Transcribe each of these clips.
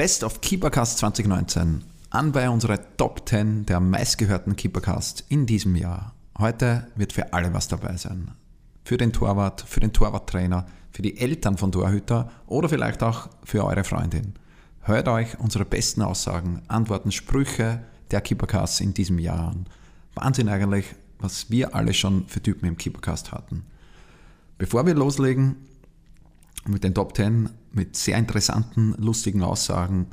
Best of Keepercast 2019. An bei unserer Top 10 der meistgehörten Keepercast in diesem Jahr. Heute wird für alle was dabei sein. Für den Torwart, für den Torwarttrainer, für die Eltern von Torhüter oder vielleicht auch für eure Freundin. Hört euch unsere besten Aussagen, Antworten, Sprüche der Keepercast in diesem Jahr an. Wahnsinn eigentlich, was wir alle schon für Typen im Keepercast hatten. Bevor wir loslegen mit den Top 10, mit sehr interessanten, lustigen Aussagen,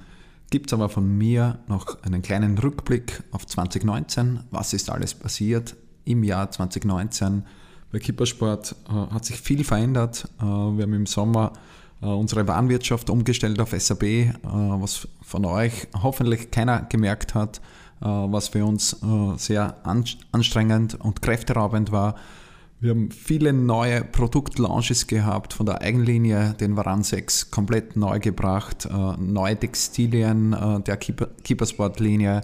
gibt es aber von mir noch einen kleinen Rückblick auf 2019. Was ist alles passiert im Jahr 2019? Bei Kippersport äh, hat sich viel verändert. Äh, wir haben im Sommer äh, unsere Warenwirtschaft umgestellt auf SAP, äh, was von euch hoffentlich keiner gemerkt hat, äh, was für uns äh, sehr anstrengend und kräfteraubend war. Wir haben viele neue Produktlaunches gehabt von der Eigenlinie, den Varan 6 komplett neu gebracht, äh, neue Textilien äh, der Keepersport-Linie,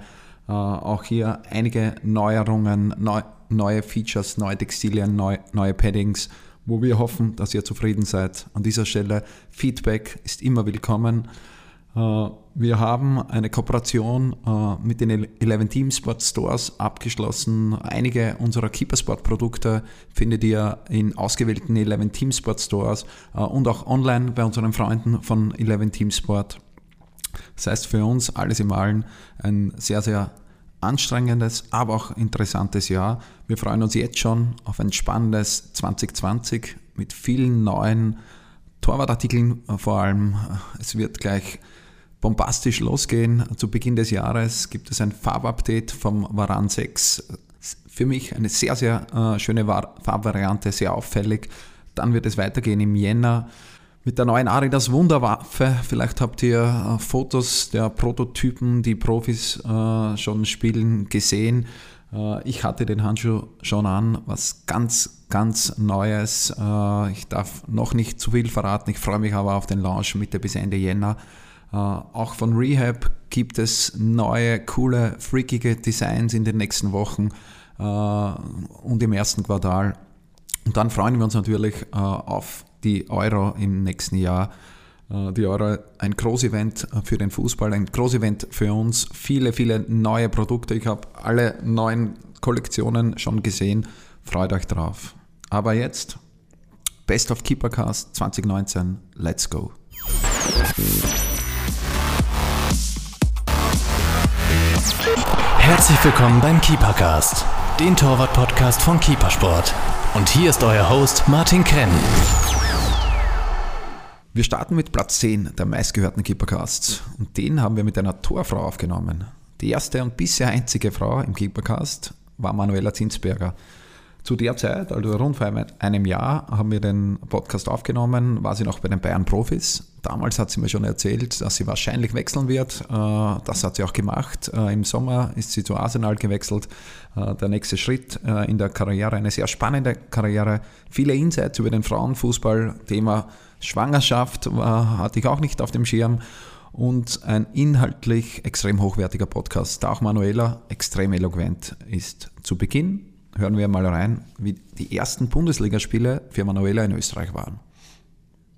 äh, auch hier einige Neuerungen, neu, neue Features, neue Textilien, neu, neue Paddings, wo wir hoffen, dass ihr zufrieden seid. An dieser Stelle Feedback ist immer willkommen. Äh, wir haben eine Kooperation äh, mit den 11 Team Sport Stores abgeschlossen. Einige unserer Keepersport Produkte findet ihr in ausgewählten 11 Team Sport Stores äh, und auch online bei unseren Freunden von 11 Team Sport. Das heißt für uns alles im Allen ein sehr, sehr anstrengendes, aber auch interessantes Jahr. Wir freuen uns jetzt schon auf ein spannendes 2020 mit vielen neuen Torwartartikeln vor allem. Es wird gleich bombastisch losgehen. Zu Beginn des Jahres gibt es ein Farbupdate vom Varan 6. Für mich eine sehr, sehr äh, schöne Farbvariante, sehr auffällig. Dann wird es weitergehen im Jänner mit der neuen Aridas Wunderwaffe. Vielleicht habt ihr äh, Fotos der Prototypen, die Profis äh, schon spielen, gesehen. Ich hatte den Handschuh schon an, was ganz, ganz Neues. Ich darf noch nicht zu viel verraten. Ich freue mich aber auf den Launch Mitte bis Ende Jänner. Äh, auch von Rehab gibt es neue, coole, freakige Designs in den nächsten Wochen äh, und im ersten Quartal. Und dann freuen wir uns natürlich äh, auf die Euro im nächsten Jahr. Die Euro, ein Groß-Event für den Fußball, ein Groß-Event für uns. Viele, viele neue Produkte. Ich habe alle neuen Kollektionen schon gesehen. Freut euch drauf. Aber jetzt, Best of Keepercast 2019. Let's go. Herzlich willkommen beim Keepercast, den Torwart-Podcast von Keepersport. Und hier ist euer Host Martin Krenn. Wir starten mit Platz 10 der meistgehörten Keepercasts. Und den haben wir mit einer Torfrau aufgenommen. Die erste und bisher einzige Frau im Keepercast war Manuela Zinsberger. Zu der Zeit, also rund vor einem Jahr, haben wir den Podcast aufgenommen, war sie noch bei den Bayern Profis. Damals hat sie mir schon erzählt, dass sie wahrscheinlich wechseln wird. Äh, das hat sie auch gemacht. Äh, Im Sommer ist sie zu Arsenal gewechselt. Äh, der nächste Schritt in der Karriere, eine sehr spannende Karriere. Viele Insights über den Frauenfußball. Thema Schwangerschaft hatte ich auch nicht auf dem Schirm und ein inhaltlich extrem hochwertiger Podcast, da auch Manuela extrem eloquent ist. Zu Beginn hören wir mal rein, wie die ersten Bundesligaspiele für Manuela in Österreich waren.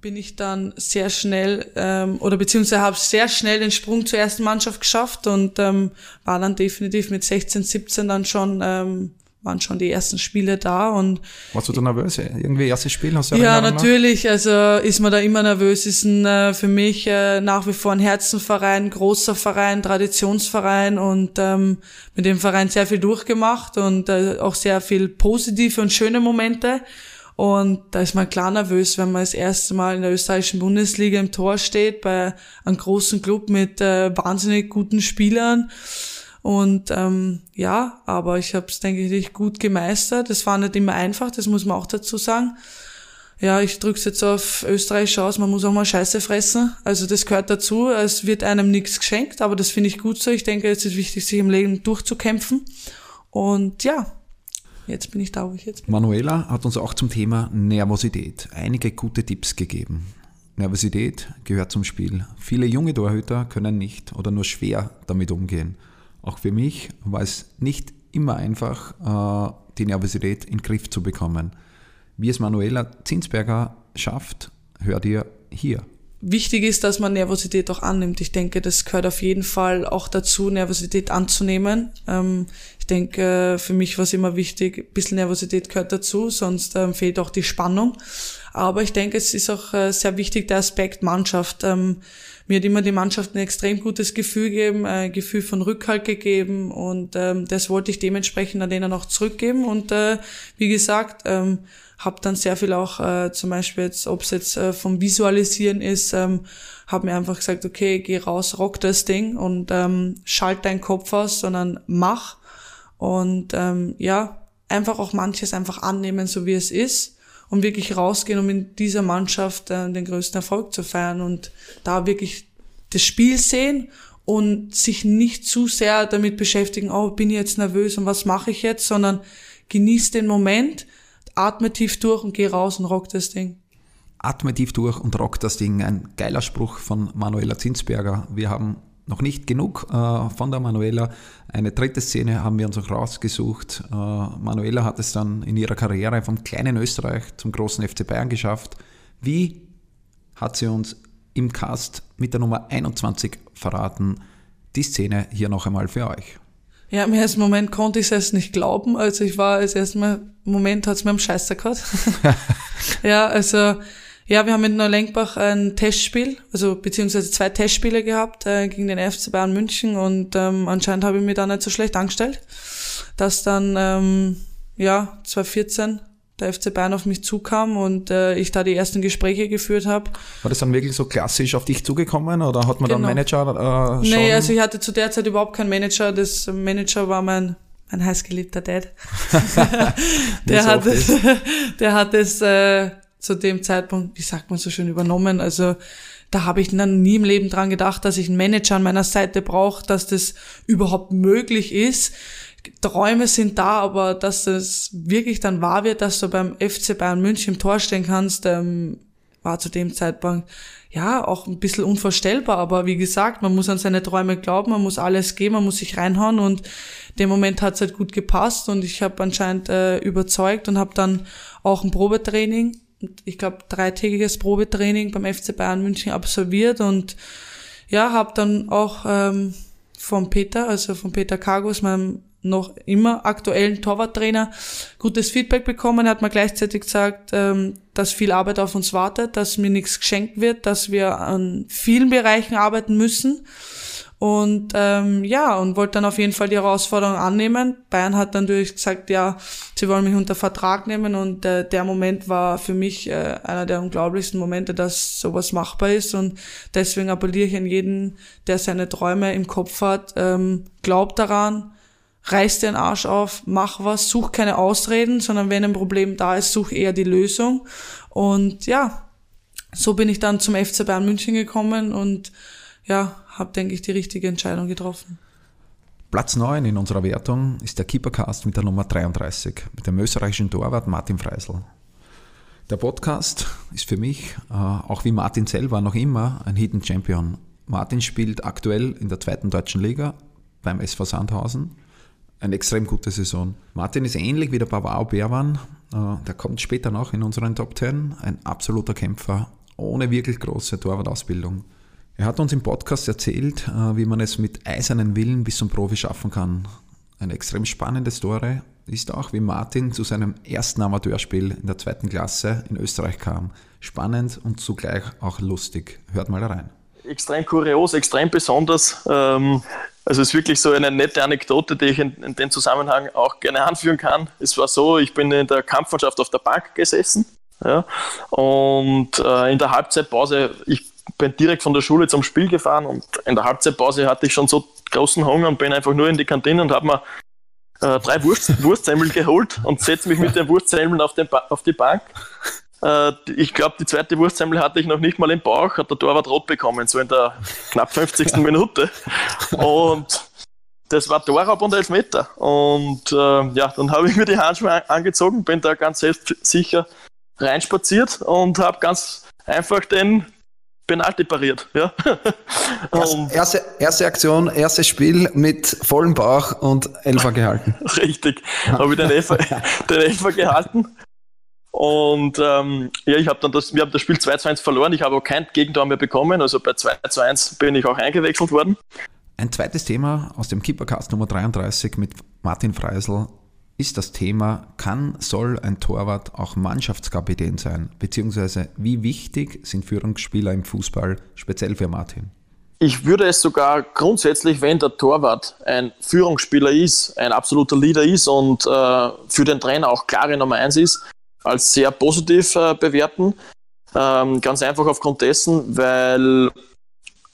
Bin ich dann sehr schnell ähm, oder beziehungsweise habe sehr schnell den Sprung zur ersten Mannschaft geschafft und ähm, war dann definitiv mit 16, 17 dann schon ähm, waren schon die ersten Spiele da und warst du da nervös? Irgendwie erstes Spiel hast du Ja, natürlich. Nach? Also ist man da immer nervös. Ist ein, äh, für mich äh, nach wie vor ein Herzenverein, großer Verein, Traditionsverein und ähm, mit dem Verein sehr viel durchgemacht und äh, auch sehr viel positive und schöne Momente. Und da ist man klar nervös, wenn man das erste Mal in der österreichischen Bundesliga im Tor steht, bei einem großen Club mit äh, wahnsinnig guten Spielern. Und ähm, ja, aber ich habe es, denke ich, gut gemeistert. Es war nicht immer einfach, das muss man auch dazu sagen. Ja, ich drück's jetzt auf Österreich aus, man muss auch mal Scheiße fressen. Also das gehört dazu. Es wird einem nichts geschenkt, aber das finde ich gut so. Ich denke, es ist wichtig, sich im Leben durchzukämpfen. Und ja, jetzt bin ich da, wo ich jetzt bin. Manuela hat uns auch zum Thema Nervosität einige gute Tipps gegeben. Nervosität gehört zum Spiel. Viele junge Torhüter können nicht oder nur schwer damit umgehen. Auch für mich war es nicht immer einfach, äh, die Nervosität in den Griff zu bekommen. Wie es Manuela Zinsberger schafft, hört ihr hier. wichtig ist, dass man Nervosität auch annimmt. Ich denke, das gehört auf jeden Fall auch dazu, Nervosität anzunehmen. Ähm, ich denke, für mich war es immer wichtig, ein bisschen Nervosität gehört dazu, sonst ähm, fehlt auch die Spannung. Aber ich denke, es ist auch äh, sehr wichtig der Aspekt Mannschaft. Ähm, mir hat immer die Mannschaft ein extrem gutes Gefühl gegeben, ein Gefühl von Rückhalt gegeben und ähm, das wollte ich dementsprechend an denen auch zurückgeben und äh, wie gesagt, ähm, habe dann sehr viel auch äh, zum Beispiel jetzt, ob es jetzt äh, vom Visualisieren ist, ähm, habe mir einfach gesagt, okay, geh raus, rock das Ding und ähm, schalt deinen Kopf aus, sondern mach und ähm, ja, einfach auch manches einfach annehmen, so wie es ist und wirklich rausgehen, um in dieser Mannschaft äh, den größten Erfolg zu feiern und da wirklich das Spiel sehen und sich nicht zu sehr damit beschäftigen, oh, bin ich jetzt nervös und was mache ich jetzt, sondern genieß den Moment, atme tief durch und geh raus und rock das Ding. Atme tief durch und rock das Ding. Ein geiler Spruch von Manuela Zinsberger. Wir haben noch nicht genug äh, von der Manuela. Eine dritte Szene haben wir uns auch rausgesucht. Äh, Manuela hat es dann in ihrer Karriere vom kleinen Österreich zum großen FC Bayern geschafft. Wie hat sie uns im Cast mit der Nummer 21 verraten? Die Szene hier noch einmal für euch. Ja, im ersten Moment konnte ich es nicht glauben. Also ich war als ersten Moment hat es mir am Scheißer gehabt. ja, also ja, wir haben in Neulenkbach ein Testspiel, also beziehungsweise zwei Testspiele gehabt äh, gegen den FC Bayern München und ähm, anscheinend habe ich mir da nicht so schlecht angestellt, dass dann ähm, ja 2014 der FC Bayern auf mich zukam und äh, ich da die ersten Gespräche geführt habe. War das dann wirklich so klassisch auf dich zugekommen oder hat man genau. dann Manager äh, schon? Nee, also ich hatte zu der Zeit überhaupt keinen Manager. Das Manager war mein mein heißgeliebter Dad. der, hat es, der hat es äh, zu dem Zeitpunkt, wie sagt man so schön, übernommen. Also da habe ich dann nie im Leben dran gedacht, dass ich einen Manager an meiner Seite brauche, dass das überhaupt möglich ist. Träume sind da, aber dass das wirklich dann wahr wird, dass du beim FC Bayern München im Tor stehen kannst, ähm, war zu dem Zeitpunkt ja auch ein bisschen unvorstellbar. Aber wie gesagt, man muss an seine Träume glauben, man muss alles geben, man muss sich reinhauen und dem Moment hat es halt gut gepasst und ich habe anscheinend äh, überzeugt und habe dann auch ein Probetraining ich glaube, dreitägiges Probetraining beim FC Bayern München absolviert und ja, habe dann auch ähm, vom Peter, also von Peter Kagos, meinem noch immer aktuellen Torwarttrainer, gutes Feedback bekommen. Er hat mir gleichzeitig gesagt, ähm, dass viel Arbeit auf uns wartet, dass mir nichts geschenkt wird, dass wir an vielen Bereichen arbeiten müssen und ähm, ja, und wollte dann auf jeden Fall die Herausforderung annehmen. Bayern hat dann natürlich gesagt, ja, sie wollen mich unter Vertrag nehmen. Und äh, der Moment war für mich äh, einer der unglaublichsten Momente, dass sowas machbar ist. Und deswegen appelliere ich an jeden, der seine Träume im Kopf hat, ähm, glaubt daran, reiß den Arsch auf, mach was, such keine Ausreden, sondern wenn ein Problem da ist, such eher die Lösung. Und ja, so bin ich dann zum FC Bayern München gekommen und ja, habe, denke ich, die richtige Entscheidung getroffen. Platz 9 in unserer Wertung ist der Keepercast mit der Nummer 33, mit dem österreichischen Torwart Martin Freisel. Der Podcast ist für mich, äh, auch wie Martin selber, noch immer ein Hidden Champion. Martin spielt aktuell in der zweiten deutschen Liga beim SV Sandhausen. Eine extrem gute Saison. Martin ist ähnlich wie der Bavao Berwan. Äh, der kommt später noch in unseren Top 10. Ein absoluter Kämpfer, ohne wirklich große Torwartausbildung. Er hat uns im Podcast erzählt, äh, wie man es mit eisernen Willen bis zum Profi schaffen kann. Eine extrem spannende Story ist auch, wie Martin zu seinem ersten Amateurspiel in der zweiten Klasse in Österreich kam. Spannend und zugleich auch lustig. Hört mal rein. Extrem kurios, extrem besonders. Ähm, also es ist wirklich so eine nette Anekdote, die ich in, in dem Zusammenhang auch gerne anführen kann. Es war so, ich bin in der Kampfmannschaft auf der Bank gesessen ja, und äh, in der Halbzeitpause, ich bin direkt von der Schule zum Spiel gefahren und in der Halbzeitpause hatte ich schon so großen Hunger und bin einfach nur in die Kantine und habe mir äh, drei Wurst, Wurstsemmeln geholt und setze mich mit den Wurstsemmeln auf, den auf die Bank. Äh, ich glaube, die zweite Wurstsemmel hatte ich noch nicht mal im Bauch, hat der Torwart rot bekommen, so in der knapp 50. Minute. Und das war Torraub und Elfmeter. Und äh, ja, dann habe ich mir die Handschuhe angezogen, bin da ganz selbstsicher reinspaziert und habe ganz einfach den Penalty pariert. Ja. erste, erste Aktion, erstes Spiel mit vollem Bauch und Elfer gehalten. Richtig, habe ich den Elfer, den Elfer gehalten. Und ähm, ja, ich habe dann das, wir haben das Spiel 2 zu 1 verloren. Ich habe auch kein Gegentor mehr bekommen. Also bei 2 zu 1 bin ich auch eingewechselt worden. Ein zweites Thema aus dem Keepercast Nummer 33 mit Martin Freisel ist das Thema, kann, soll ein Torwart auch Mannschaftskapitän sein? Beziehungsweise wie wichtig sind Führungsspieler im Fußball, speziell für Martin? Ich würde es sogar grundsätzlich, wenn der Torwart ein Führungsspieler ist, ein absoluter Leader ist und äh, für den Trainer auch klare Nummer 1 ist, als sehr positiv äh, bewerten. Ähm, ganz einfach aufgrund dessen, weil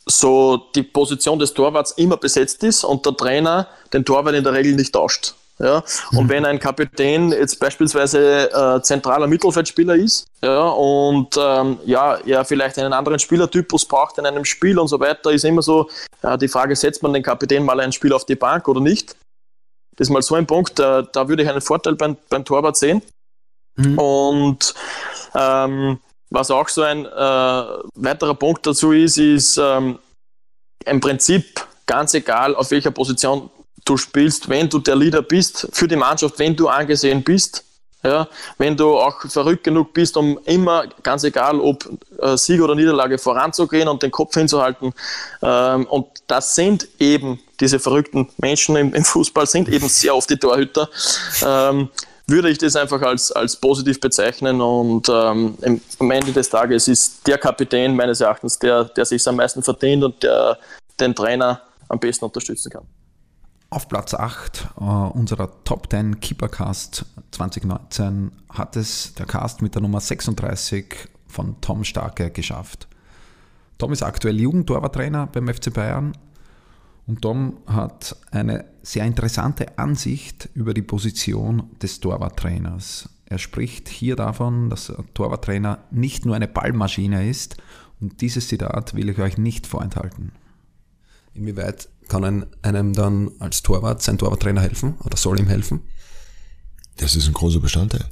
so die Position des Torwarts immer besetzt ist und der Trainer den Torwart in der Regel nicht tauscht. Ja? Und wenn ein Kapitän jetzt beispielsweise äh, zentraler Mittelfeldspieler ist ja, und ähm, ja, er vielleicht einen anderen Spielertypus braucht in einem Spiel und so weiter, ist immer so äh, die Frage, setzt man den Kapitän mal ein Spiel auf die Bank oder nicht? Das ist mal so ein Punkt, äh, da würde ich einen Vorteil beim, beim Torwart sehen. Mhm. Und ähm, was auch so ein äh, weiterer Punkt dazu ist, ist ähm, im Prinzip ganz egal, auf welcher Position du spielst, wenn du der Leader bist für die Mannschaft, wenn du angesehen bist, ja, wenn du auch verrückt genug bist, um immer, ganz egal ob äh, Sieg oder Niederlage, voranzugehen und den Kopf hinzuhalten. Ähm, und das sind eben diese verrückten Menschen im, im Fußball, sind eben sehr oft die Torhüter. Ähm, würde ich das einfach als, als positiv bezeichnen und ähm, am Ende des Tages ist der Kapitän meines Erachtens der, der sich am meisten verdient und der den Trainer am besten unterstützen kann. Auf Platz 8 äh, unserer Top 10 Keepercast 2019 hat es der Cast mit der Nummer 36 von Tom Starke geschafft. Tom ist aktuell Jugendtorwarttrainer beim FC Bayern und Tom hat eine sehr interessante Ansicht über die Position des Torwarttrainers. Er spricht hier davon, dass der Torwarttrainer nicht nur eine Ballmaschine ist und dieses Zitat will ich euch nicht vorenthalten. Inwieweit kann ein, einem dann als Torwart sein Torwarttrainer helfen oder soll ihm helfen? Das ist ein großer Bestandteil.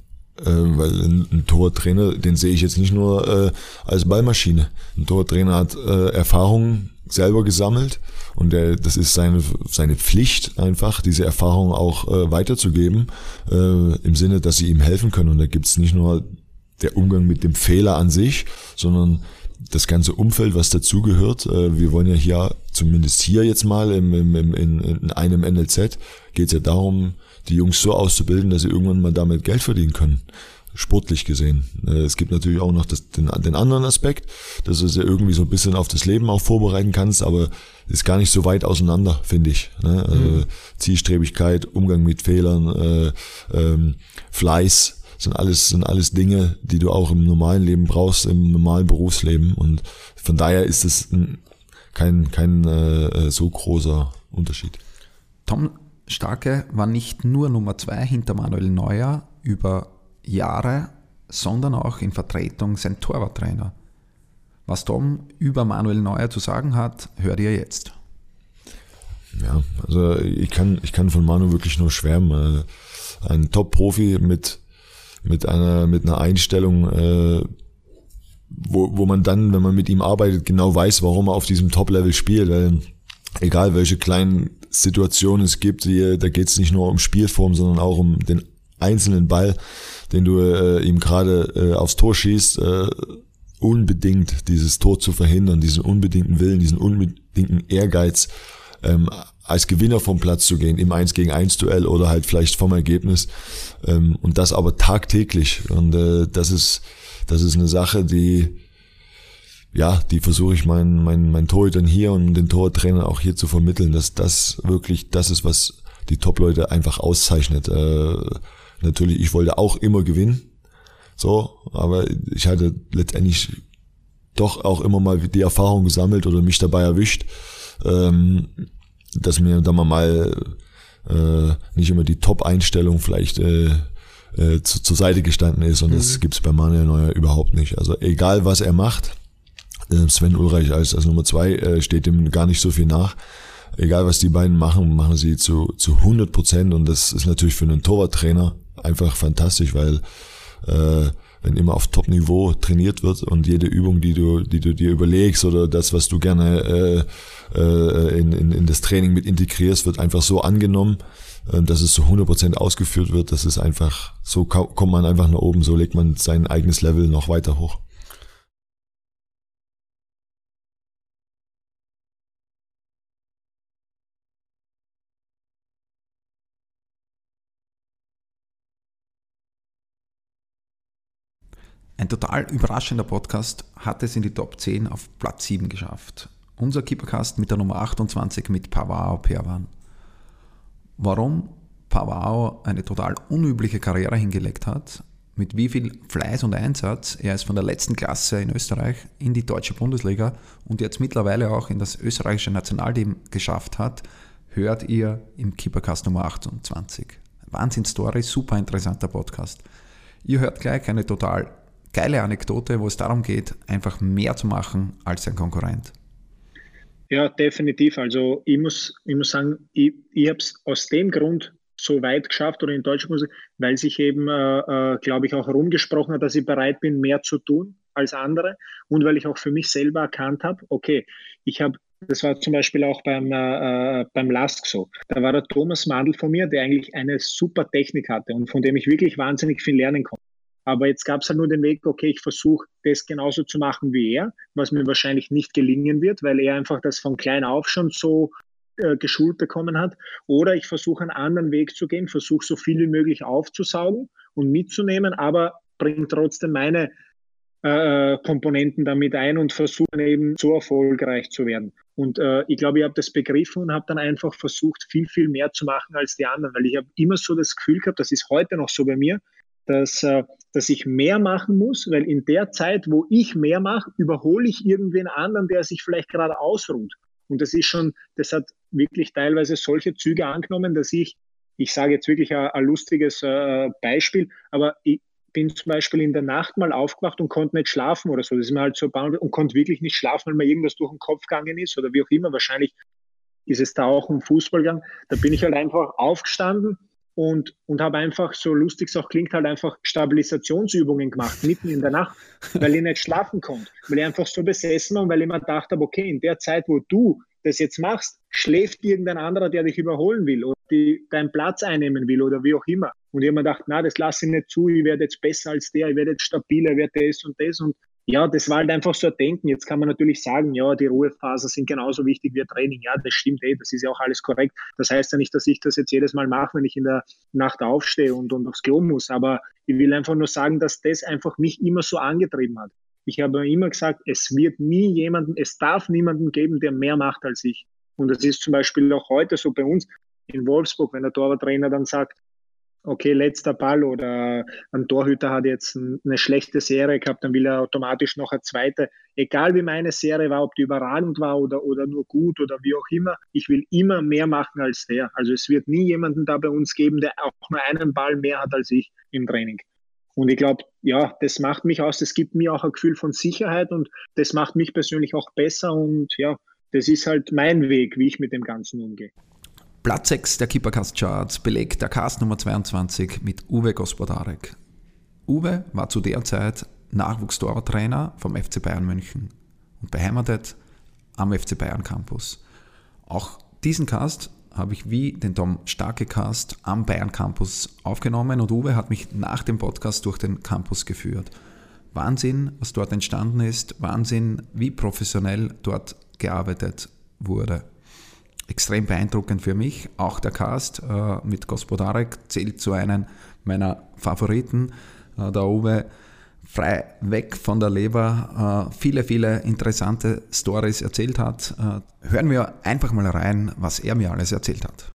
Ähm, weil ein, ein Torwarttrainer, den sehe ich jetzt nicht nur äh, als Ballmaschine. Ein Torwarttrainer hat äh, Erfahrungen selber gesammelt und der, das ist seine, seine Pflicht einfach, diese Erfahrung auch äh, weiterzugeben, äh, im Sinne, dass sie ihm helfen können. Und da gibt's nicht nur der Umgang mit dem Fehler an sich, sondern das ganze Umfeld, was dazugehört. Äh, wir wollen ja hier, zumindest hier jetzt mal im, im, im, in, in einem NLZ, geht es ja darum, die Jungs so auszubilden, dass sie irgendwann mal damit Geld verdienen können. Sportlich gesehen. Äh, es gibt natürlich auch noch das, den, den anderen Aspekt, dass du sie irgendwie so ein bisschen auf das Leben auch vorbereiten kannst, aber ist gar nicht so weit auseinander, finde ich. Ne? Also mhm. Zielstrebigkeit, Umgang mit Fehlern, äh, ähm, Fleiß, sind alles, sind alles Dinge, die du auch im normalen Leben brauchst, im normalen Berufsleben. Und von daher ist es kein, kein äh, so großer Unterschied. Tom Starke war nicht nur Nummer zwei hinter Manuel Neuer über Jahre, sondern auch in Vertretung sein Torwarttrainer. Was Tom über Manuel Neuer zu sagen hat, hört ihr jetzt. Ja, also ich kann, ich kann von Manu wirklich nur schwärmen. Äh, ein Top-Profi mit mit einer, mit einer Einstellung, äh, wo, wo man dann, wenn man mit ihm arbeitet, genau weiß, warum er auf diesem Top-Level spielt. Weil egal welche kleinen Situationen es gibt, hier, da geht es nicht nur um Spielform, sondern auch um den einzelnen Ball, den du äh, ihm gerade äh, aufs Tor schießt, äh, unbedingt dieses Tor zu verhindern, diesen unbedingten Willen, diesen unbedingten Ehrgeiz, ähm, als Gewinner vom Platz zu gehen, im 1 gegen 1 Duell oder halt vielleicht vom Ergebnis. Ähm, und das aber tagtäglich. Und äh, das ist, das ist eine Sache, die, ja, die versuche ich meinen, meinen, meinen Torhütern hier und den Tortrainern auch hier zu vermitteln, dass das wirklich das ist, was die Top-Leute einfach auszeichnet. Äh, natürlich, ich wollte auch immer gewinnen. So, aber ich hatte letztendlich doch auch immer mal die Erfahrung gesammelt oder mich dabei erwischt, ähm, dass mir da mal äh, nicht immer die Top-Einstellung vielleicht äh, äh, zu, zur Seite gestanden ist und mhm. das gibt's bei Manuel Neuer überhaupt nicht. Also egal was er macht, äh, Sven Ulreich als, als Nummer zwei äh, steht ihm gar nicht so viel nach. Egal was die beiden machen, machen sie zu, zu 100 Prozent und das ist natürlich für einen Torwarttrainer einfach fantastisch, weil äh, wenn immer auf Top-Niveau trainiert wird und jede Übung, die du, die du dir überlegst oder das, was du gerne äh, äh, in, in, in das Training mit integrierst, wird einfach so angenommen, äh, dass es zu 100% ausgeführt wird. Das ist einfach, so kommt man einfach nach oben, so legt man sein eigenes Level noch weiter hoch. Ein total überraschender Podcast hat es in die Top 10 auf Platz 7 geschafft. Unser Keepercast mit der Nummer 28 mit Pavao Perwan. Warum Pavao eine total unübliche Karriere hingelegt hat, mit wie viel Fleiß und Einsatz er es von der letzten Klasse in Österreich in die deutsche Bundesliga und jetzt mittlerweile auch in das österreichische Nationalteam geschafft hat, hört ihr im Keepercast Nummer 28. Wahnsinn-Story, super interessanter Podcast. Ihr hört gleich eine total geile Anekdote, wo es darum geht, einfach mehr zu machen als ein Konkurrent. Ja, definitiv. Also ich muss, ich muss sagen, ich, ich habe es aus dem Grund so weit geschafft oder in Deutschland, weil sich eben, äh, äh, glaube ich, auch herumgesprochen hat, dass ich bereit bin, mehr zu tun als andere und weil ich auch für mich selber erkannt habe, okay, ich habe das war zum Beispiel auch beim, äh, äh beim Lask so. Da war der Thomas Mandl von mir, der eigentlich eine super Technik hatte und von dem ich wirklich wahnsinnig viel lernen konnte. Aber jetzt gab es halt nur den Weg, okay, ich versuche das genauso zu machen wie er, was mir wahrscheinlich nicht gelingen wird, weil er einfach das von klein auf schon so äh, geschult bekommen hat. Oder ich versuche einen anderen Weg zu gehen, versuche so viel wie möglich aufzusaugen und mitzunehmen, aber bringe trotzdem meine äh, Komponenten damit ein und versuche eben so erfolgreich zu werden. Und äh, ich glaube, ich habe das begriffen und habe dann einfach versucht, viel, viel mehr zu machen als die anderen, weil ich habe immer so das Gefühl gehabt, das ist heute noch so bei mir, dass, äh, dass ich mehr machen muss, weil in der Zeit, wo ich mehr mache, überhole ich irgendwen anderen, der sich vielleicht gerade ausruht. Und das ist schon, das hat wirklich teilweise solche Züge angenommen, dass ich, ich sage jetzt wirklich ein, ein lustiges äh, Beispiel, aber ich bin zum Beispiel in der Nacht mal aufgewacht und konnte nicht schlafen oder so. Das ist mir halt so und konnte wirklich nicht schlafen, weil mir irgendwas durch den Kopf gegangen ist oder wie auch immer. Wahrscheinlich ist es da auch um Fußball gegangen. Da bin ich halt einfach aufgestanden, und, und habe einfach, so lustig es auch klingt, halt einfach Stabilisationsübungen gemacht, mitten in der Nacht, weil ich nicht schlafen konnte, weil ich einfach so besessen war und weil ich mir gedacht habe, okay, in der Zeit, wo du das jetzt machst, schläft irgendein anderer, der dich überholen will oder die, deinen Platz einnehmen will oder wie auch immer. Und ich habe mir gedacht, na, das lasse ich nicht zu, ich werde jetzt besser als der, ich werde jetzt stabiler, ich werde das und das und ja, das war halt einfach so ein Denken. Jetzt kann man natürlich sagen, ja, die Ruhephasen sind genauso wichtig wie Training. Ja, das stimmt eh, das ist ja auch alles korrekt. Das heißt ja nicht, dass ich das jetzt jedes Mal mache, wenn ich in der Nacht aufstehe und, und aufs Klo muss. Aber ich will einfach nur sagen, dass das einfach mich immer so angetrieben hat. Ich habe immer gesagt, es wird nie jemanden, es darf niemanden geben, der mehr macht als ich. Und das ist zum Beispiel auch heute so bei uns in Wolfsburg, wenn der Torwarttrainer dann sagt, okay, letzter Ball oder ein Torhüter hat jetzt eine schlechte Serie gehabt, dann will er automatisch noch eine zweite. Egal wie meine Serie war, ob die überragend war oder, oder nur gut oder wie auch immer, ich will immer mehr machen als der. Also es wird nie jemanden da bei uns geben, der auch nur einen Ball mehr hat als ich im Training. Und ich glaube, ja, das macht mich aus, das gibt mir auch ein Gefühl von Sicherheit und das macht mich persönlich auch besser und ja, das ist halt mein Weg, wie ich mit dem Ganzen umgehe. Platz 6 der Keepercast Charts belegt der Cast Nummer 22 mit Uwe Gospodarek. Uwe war zu der Zeit Nachwuchstorwarttrainer vom FC Bayern München und beheimatet am FC Bayern Campus. Auch diesen Cast habe ich wie den Tom Starke Cast am Bayern Campus aufgenommen und Uwe hat mich nach dem Podcast durch den Campus geführt. Wahnsinn, was dort entstanden ist, Wahnsinn, wie professionell dort gearbeitet wurde extrem beeindruckend für mich. Auch der Cast äh, mit Gospodarek zählt zu einem meiner Favoriten. Äh, der Uwe frei weg von der Leber äh, viele, viele interessante Stories erzählt hat. Äh, hören wir einfach mal rein, was er mir alles erzählt hat.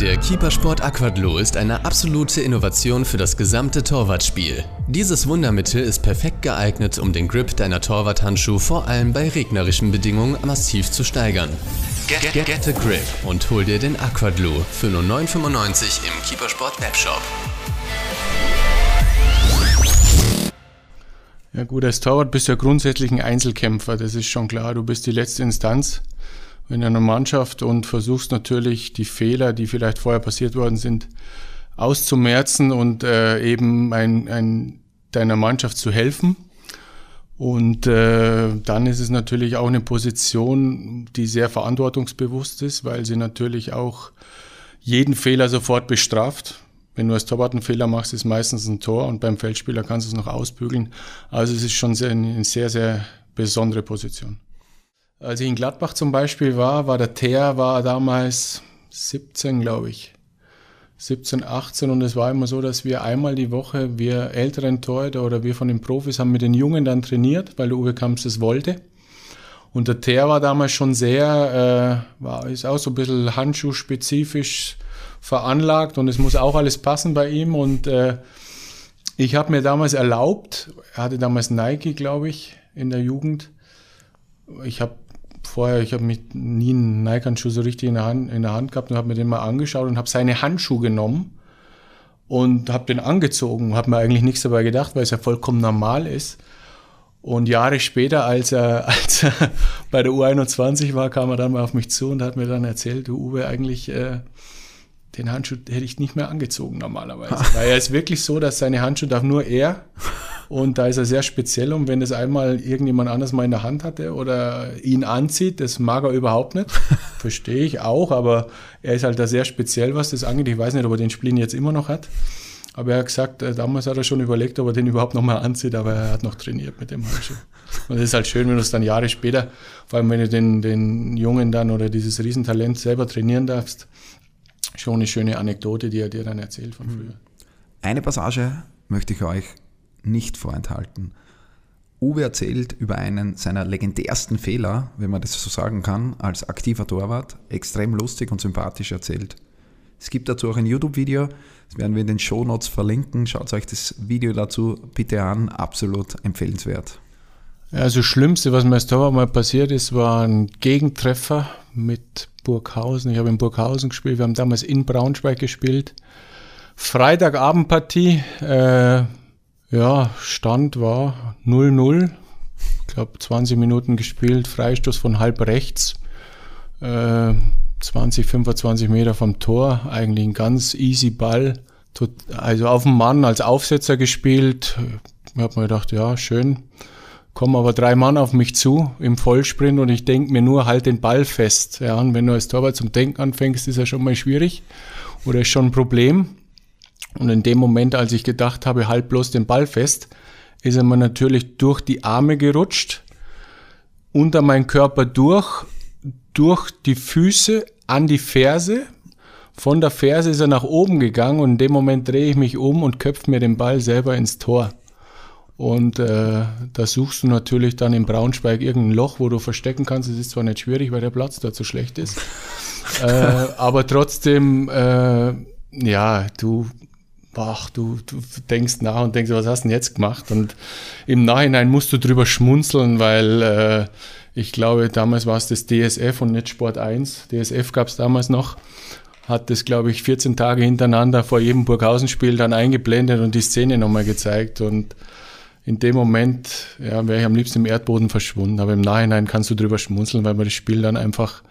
Der Keepersport Aquadlo ist eine absolute Innovation für das gesamte Torwartspiel. Dieses Wundermittel ist perfekt geeignet, um den Grip deiner Torwarthandschuhe vor allem bei regnerischen Bedingungen massiv zu steigern. Get, get, get a Grip und hol dir den Aquadlo für nur 9,95 im Keepersport Webshop. Ja gut, als Torwart bist du ja grundsätzlich ein Einzelkämpfer, das ist schon klar. Du bist die letzte Instanz in einer Mannschaft und versuchst natürlich die Fehler, die vielleicht vorher passiert worden sind, auszumerzen und äh, eben ein, ein, deiner Mannschaft zu helfen. Und äh, dann ist es natürlich auch eine Position, die sehr verantwortungsbewusst ist, weil sie natürlich auch jeden Fehler sofort bestraft. Wenn du als Torwart einen Fehler machst, ist meistens ein Tor und beim Feldspieler kannst du es noch ausbügeln. Also es ist schon sehr, eine sehr, sehr besondere Position. Als ich in Gladbach zum Beispiel war, war der Teer war damals 17, glaube ich. 17, 18 und es war immer so, dass wir einmal die Woche, wir älteren Torhüter oder wir von den Profis haben mit den Jungen dann trainiert, weil der Uwe Kamps das wollte. Und der Ter war damals schon sehr, äh, war, ist auch so ein bisschen handschuhspezifisch veranlagt und es muss auch alles passen bei ihm und äh, ich habe mir damals erlaubt, er hatte damals Nike, glaube ich, in der Jugend. Ich habe vorher, ich habe mich nie einen Nike-Handschuh so richtig in der Hand, in der Hand gehabt und habe mir den mal angeschaut und habe seine Handschuhe genommen und habe den angezogen. Habe mir eigentlich nichts dabei gedacht, weil es ja vollkommen normal ist. Und Jahre später, als er, als er bei der U21 war, kam er dann mal auf mich zu und hat mir dann erzählt, du Uwe, eigentlich äh, den Handschuh hätte ich nicht mehr angezogen normalerweise. Weil er ist wirklich so, dass seine Handschuhe darf nur er und da ist er sehr speziell und wenn das einmal irgendjemand anders mal in der Hand hatte oder ihn anzieht, das mag er überhaupt nicht. Verstehe ich auch, aber er ist halt da sehr speziell, was das angeht. Ich weiß nicht, ob er den Splin jetzt immer noch hat. Aber er hat gesagt, äh, damals hat er schon überlegt, ob er den überhaupt nochmal anzieht, aber er hat noch trainiert mit dem Handschuh. Und es ist halt schön, wenn du es dann Jahre später, vor allem wenn du den, den Jungen dann oder dieses Riesentalent selber trainieren darfst, schon eine schöne Anekdote, die er dir dann erzählt von früher. Eine Passage möchte ich euch nicht vorenthalten. Uwe erzählt über einen seiner legendärsten Fehler, wenn man das so sagen kann, als aktiver Torwart, extrem lustig und sympathisch erzählt. Es gibt dazu auch ein YouTube-Video, das werden wir in den Show Notes verlinken. Schaut euch das Video dazu bitte an, absolut empfehlenswert. Also das Schlimmste, was mir als Torwart mal passiert ist, war ein Gegentreffer mit Burghausen. Ich habe in Burghausen gespielt, wir haben damals in Braunschweig gespielt. Freitagabendpartie, äh, ja, Stand war 0-0. Ich glaube, 20 Minuten gespielt, Freistoß von halb rechts. Äh, 20, 25 Meter vom Tor. Eigentlich ein ganz easy Ball. Also auf dem Mann als Aufsetzer gespielt. Ich habe mir gedacht, ja, schön. Kommen aber drei Mann auf mich zu im Vollsprint und ich denke mir nur, halt den Ball fest. Ja, und wenn du als Torwart zum Denken anfängst, ist ja schon mal schwierig oder ist schon ein Problem. Und in dem Moment, als ich gedacht habe, halt bloß den Ball fest, ist er mir natürlich durch die Arme gerutscht, unter meinen Körper durch, durch die Füße an die Ferse. Von der Ferse ist er nach oben gegangen und in dem Moment drehe ich mich um und köpfe mir den Ball selber ins Tor. Und äh, da suchst du natürlich dann in Braunschweig irgendein Loch, wo du verstecken kannst. Es ist zwar nicht schwierig, weil der Platz dort so schlecht ist. äh, aber trotzdem, äh, ja, du ach, du, du denkst nach und denkst, was hast du denn jetzt gemacht? Und im Nachhinein musst du drüber schmunzeln, weil äh, ich glaube, damals war es das DSF und nicht Sport 1. DSF gab es damals noch. Hat das, glaube ich, 14 Tage hintereinander vor jedem Burghausen-Spiel dann eingeblendet und die Szene nochmal gezeigt. Und in dem Moment ja, wäre ich am liebsten im Erdboden verschwunden. Aber im Nachhinein kannst du drüber schmunzeln, weil man das Spiel dann einfach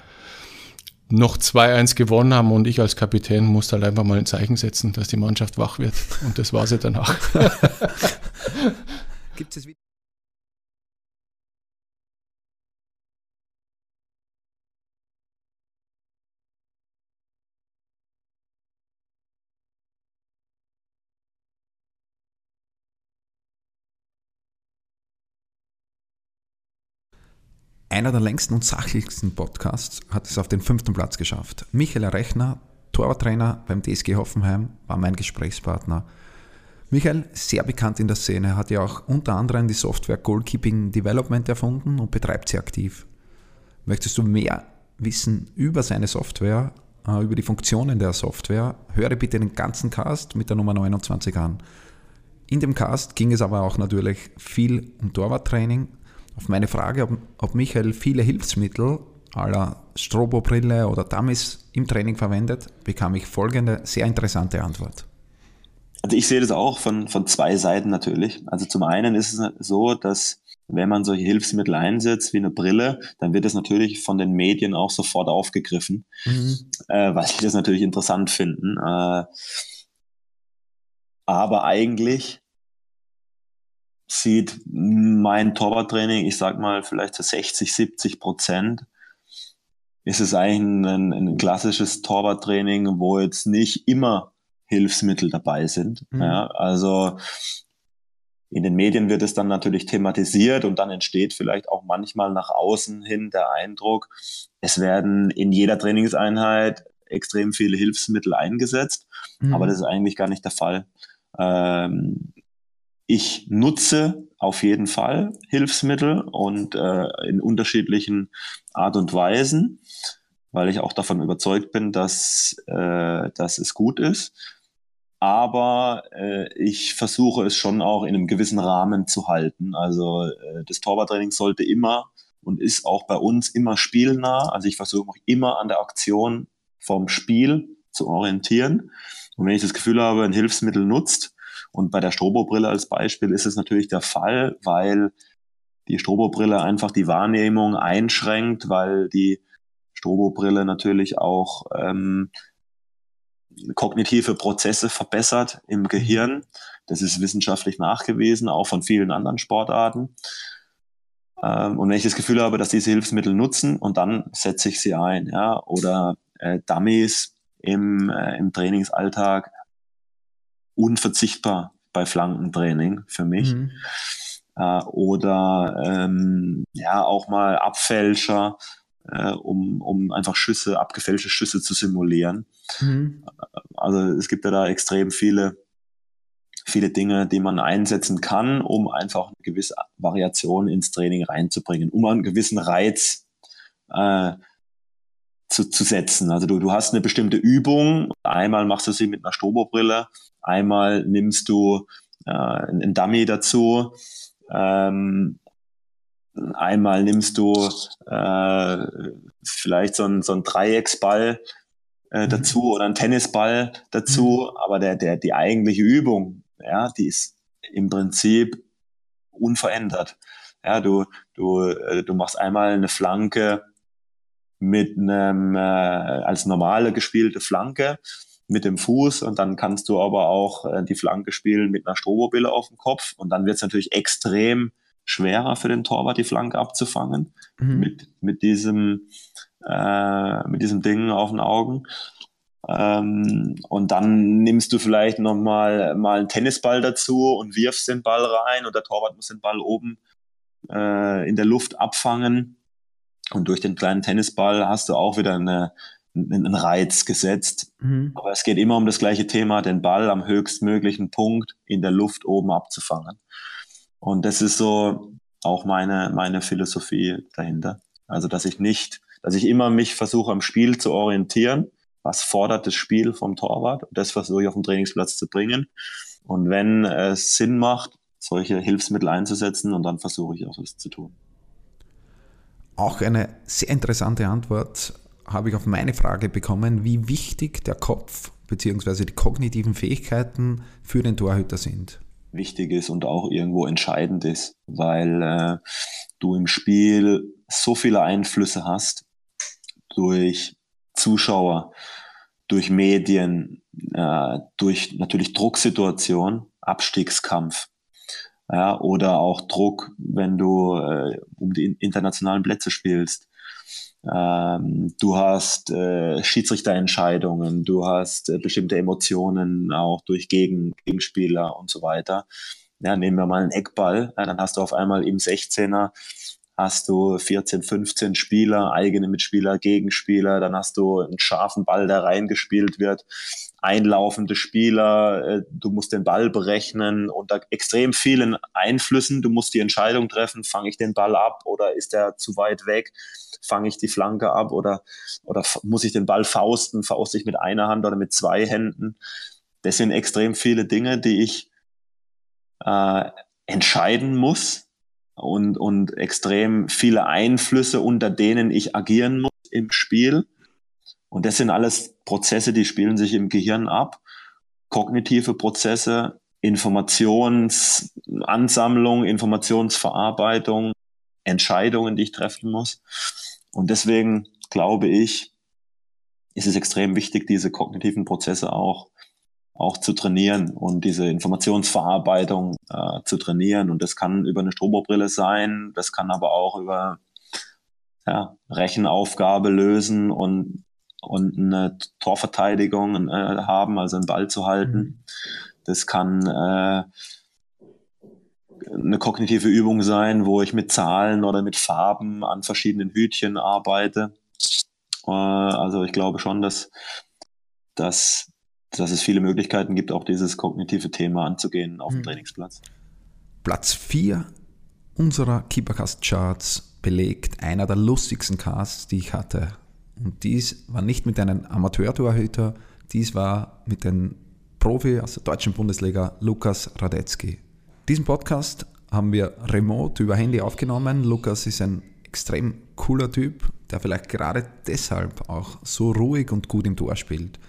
noch 2-1 gewonnen haben und ich als Kapitän musste halt einfach mal ein Zeichen setzen, dass die Mannschaft wach wird. Und das war sie danach. Gibt es Einer der längsten und sachlichsten Podcasts hat es auf den fünften Platz geschafft. Michael Rechner, Torwarttrainer beim DSG Hoffenheim, war mein Gesprächspartner. Michael, sehr bekannt in der Szene, hat ja auch unter anderem die Software Goalkeeping Development erfunden und betreibt sie aktiv. Möchtest du mehr wissen über seine Software, äh, über die Funktionen der Software, höre bitte den ganzen Cast mit der Nummer 29 an. In dem Cast ging es aber auch natürlich viel um Torwarttraining, auf meine Frage, ob, ob Michael viele Hilfsmittel aller Strobo-Brille oder Dummies im Training verwendet, bekam ich folgende sehr interessante Antwort. Also ich sehe das auch von, von zwei Seiten natürlich. Also zum einen ist es so, dass wenn man solche Hilfsmittel einsetzt, wie eine Brille, dann wird es natürlich von den Medien auch sofort aufgegriffen, mhm. äh, weil die das natürlich interessant finden. Äh, aber eigentlich sieht mein Torwarttraining, ich sag mal vielleicht zu 60, 70 Prozent, ist es eigentlich ein, ein klassisches Torwarttraining, wo jetzt nicht immer Hilfsmittel dabei sind. Mhm. Ja, also in den Medien wird es dann natürlich thematisiert und dann entsteht vielleicht auch manchmal nach außen hin der Eindruck, es werden in jeder Trainingseinheit extrem viele Hilfsmittel eingesetzt, mhm. aber das ist eigentlich gar nicht der Fall. Ähm, ich nutze auf jeden Fall Hilfsmittel und äh, in unterschiedlichen Art und Weisen, weil ich auch davon überzeugt bin, dass, äh, dass es gut ist. Aber äh, ich versuche es schon auch in einem gewissen Rahmen zu halten. Also äh, das Torwarttraining sollte immer und ist auch bei uns immer spielnah. Also ich versuche mich immer an der Aktion vom Spiel zu orientieren. Und wenn ich das Gefühl habe, ein Hilfsmittel nutzt, und bei der Strobobrille als Beispiel ist es natürlich der Fall, weil die Strobobrille einfach die Wahrnehmung einschränkt, weil die Strobobrille natürlich auch ähm, kognitive Prozesse verbessert im Gehirn. Das ist wissenschaftlich nachgewiesen, auch von vielen anderen Sportarten. Ähm, und wenn ich das Gefühl habe, dass diese Hilfsmittel nutzen, und dann setze ich sie ein, ja, oder äh, Dummies im, äh, im Trainingsalltag unverzichtbar bei Flankentraining für mich. Mhm. Äh, oder ähm, ja, auch mal Abfälscher, äh, um, um einfach Schüsse, abgefälschte Schüsse zu simulieren. Mhm. Also es gibt ja da extrem viele, viele Dinge, die man einsetzen kann, um einfach eine gewisse Variation ins Training reinzubringen, um einen gewissen Reiz äh, zu, zu setzen. Also du, du hast eine bestimmte Übung, einmal machst du sie mit einer Strobobrille, einmal nimmst du äh, einen Dummy dazu, ähm, einmal nimmst du äh, vielleicht so einen, so einen Dreiecksball äh, mhm. dazu oder einen Tennisball dazu, mhm. aber der, der, die eigentliche Übung, ja, die ist im Prinzip unverändert. Ja, du, du, äh, du machst einmal eine Flanke mit einem äh, als normale gespielte Flanke mit dem Fuß und dann kannst du aber auch äh, die Flanke spielen mit einer Strobobille auf dem Kopf und dann wird es natürlich extrem schwerer für den Torwart die Flanke abzufangen mhm. mit, mit diesem äh, mit diesem Ding auf den Augen. Ähm, und dann nimmst du vielleicht noch mal, mal einen Tennisball dazu und wirfst den Ball rein und der Torwart muss den Ball oben äh, in der Luft abfangen und durch den kleinen Tennisball hast du auch wieder eine, einen Reiz gesetzt. Mhm. Aber es geht immer um das gleiche Thema, den Ball am höchstmöglichen Punkt in der Luft oben abzufangen. Und das ist so auch meine, meine Philosophie dahinter. Also, dass ich nicht, dass ich immer mich versuche, am Spiel zu orientieren. Was fordert das Spiel vom Torwart? Und das versuche ich auf den Trainingsplatz zu bringen. Und wenn es Sinn macht, solche Hilfsmittel einzusetzen, und dann versuche ich auch das zu tun. Auch eine sehr interessante Antwort habe ich auf meine Frage bekommen, wie wichtig der Kopf bzw. die kognitiven Fähigkeiten für den Torhüter sind. Wichtig ist und auch irgendwo entscheidend ist, weil äh, du im Spiel so viele Einflüsse hast durch Zuschauer, durch Medien, äh, durch natürlich Drucksituation, Abstiegskampf ja, oder auch Druck, wenn du äh, um die internationalen Plätze spielst. Ähm, du hast äh, Schiedsrichterentscheidungen, du hast äh, bestimmte Emotionen auch durch Gegen Gegenspieler und so weiter. Ja, nehmen wir mal einen Eckball, ja, dann hast du auf einmal im 16er hast du 14, 15 Spieler, eigene Mitspieler, Gegenspieler, dann hast du einen scharfen Ball, der reingespielt wird einlaufende Spieler, äh, du musst den Ball berechnen unter extrem vielen Einflüssen. Du musst die Entscheidung treffen, fange ich den Ball ab oder ist er zu weit weg? Fange ich die Flanke ab oder, oder muss ich den Ball fausten? Fauste ich mit einer Hand oder mit zwei Händen? Das sind extrem viele Dinge, die ich äh, entscheiden muss und, und extrem viele Einflüsse, unter denen ich agieren muss im Spiel. Und das sind alles Prozesse, die spielen sich im Gehirn ab. Kognitive Prozesse, Informationsansammlung, Informationsverarbeitung, Entscheidungen, die ich treffen muss. Und deswegen glaube ich, ist es extrem wichtig, diese kognitiven Prozesse auch auch zu trainieren und diese Informationsverarbeitung äh, zu trainieren. Und das kann über eine Strobobrille sein, das kann aber auch über ja, Rechenaufgabe lösen und, und eine Torverteidigung äh, haben, also einen Ball zu halten. Mhm. Das kann äh, eine kognitive Übung sein, wo ich mit Zahlen oder mit Farben an verschiedenen Hütchen arbeite. Äh, also ich glaube schon, dass, dass, dass es viele Möglichkeiten gibt, auch dieses kognitive Thema anzugehen auf dem mhm. Trainingsplatz. Platz 4 unserer Keepercast-Charts belegt einer der lustigsten Casts, die ich hatte. Und dies war nicht mit einem Amateur-Torhüter, dies war mit dem Profi aus der deutschen Bundesliga Lukas Radetzky. Diesen Podcast haben wir remote über Handy aufgenommen. Lukas ist ein extrem cooler Typ, der vielleicht gerade deshalb auch so ruhig und gut im Tor spielt.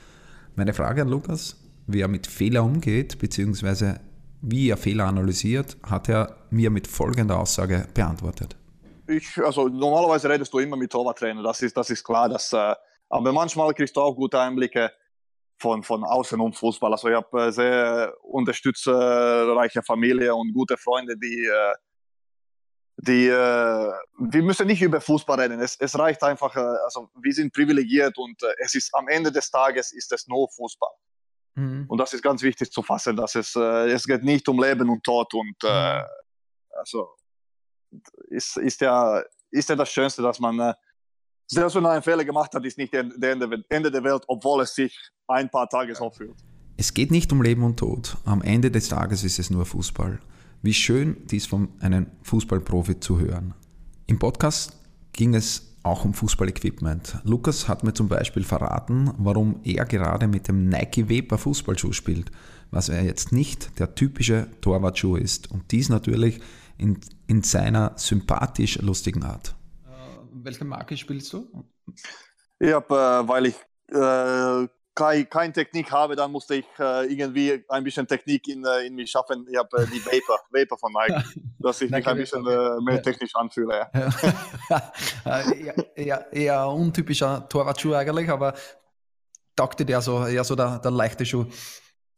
Meine Frage an Lukas, wie er mit Fehler umgeht, beziehungsweise wie er Fehler analysiert, hat er mir mit folgender Aussage beantwortet. Ich, also normalerweise redest du immer mit Torwarttrainer, das ist, das ist klar. Dass, äh, aber manchmal kriegst du auch gute Einblicke von, von außen um Fußball. Also ich habe äh, sehr unterstützerreiche Familie und gute Freunde, die, äh, die äh, wir müssen nicht über Fußball reden. Es, es reicht einfach, also wir sind privilegiert und es ist am Ende des Tages ist es nur Fußball. Mhm. Und das ist ganz wichtig zu fassen, dass es, es geht nicht um Leben und Tod und mhm. also ist, ist, ja, ist ja das Schönste, dass man selbst wenn er einen Fehler gemacht hat, ist nicht der Ende der Welt, obwohl es sich ein paar Tage so fühlt. Es geht nicht um Leben und Tod. Am Ende des Tages ist es nur Fußball. Wie schön dies von einem Fußballprofi zu hören. Im Podcast ging es auch um Fußballequipment. Lukas hat mir zum Beispiel verraten, warum er gerade mit dem Nike Vapor Fußballschuh spielt, was er jetzt nicht der typische Torwartschuh ist und dies natürlich in, in seiner sympathisch lustigen Art welche Marke spielst du? Ich habe, äh, weil ich äh, keine kein Technik habe, dann musste ich äh, irgendwie ein bisschen Technik in, äh, in mich schaffen. Ich habe äh, die Vapor, Vapor von Nike, dass ich mich ein bisschen äh, mehr technisch anfühle. Ja. eher, eher, eher untypischer Torwartschuh eigentlich, aber taugte der so eher so der, der leichte Schuh.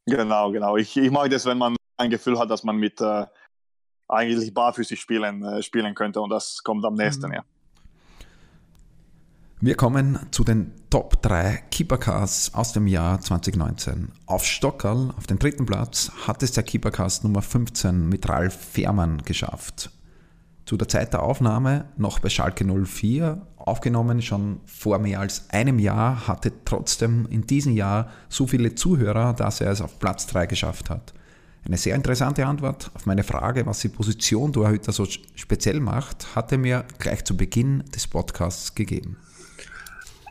Genau, genau. Ich, ich mag das, wenn man ein Gefühl hat, dass man mit eigentlich barfüßig spielen, spielen könnte und das kommt am nächsten, mhm. ja. Wir kommen zu den Top 3 Keepercasts aus dem Jahr 2019. Auf Stockerl, auf den dritten Platz, hat es der Keepercast Nummer 15 mit Ralf Fährmann geschafft. Zu der Zeit der Aufnahme noch bei Schalke 04, aufgenommen schon vor mehr als einem Jahr, hatte trotzdem in diesem Jahr so viele Zuhörer, dass er es auf Platz 3 geschafft hat. Eine sehr interessante Antwort auf meine Frage, was die Position Torhüter so speziell macht, hat er mir gleich zu Beginn des Podcasts gegeben.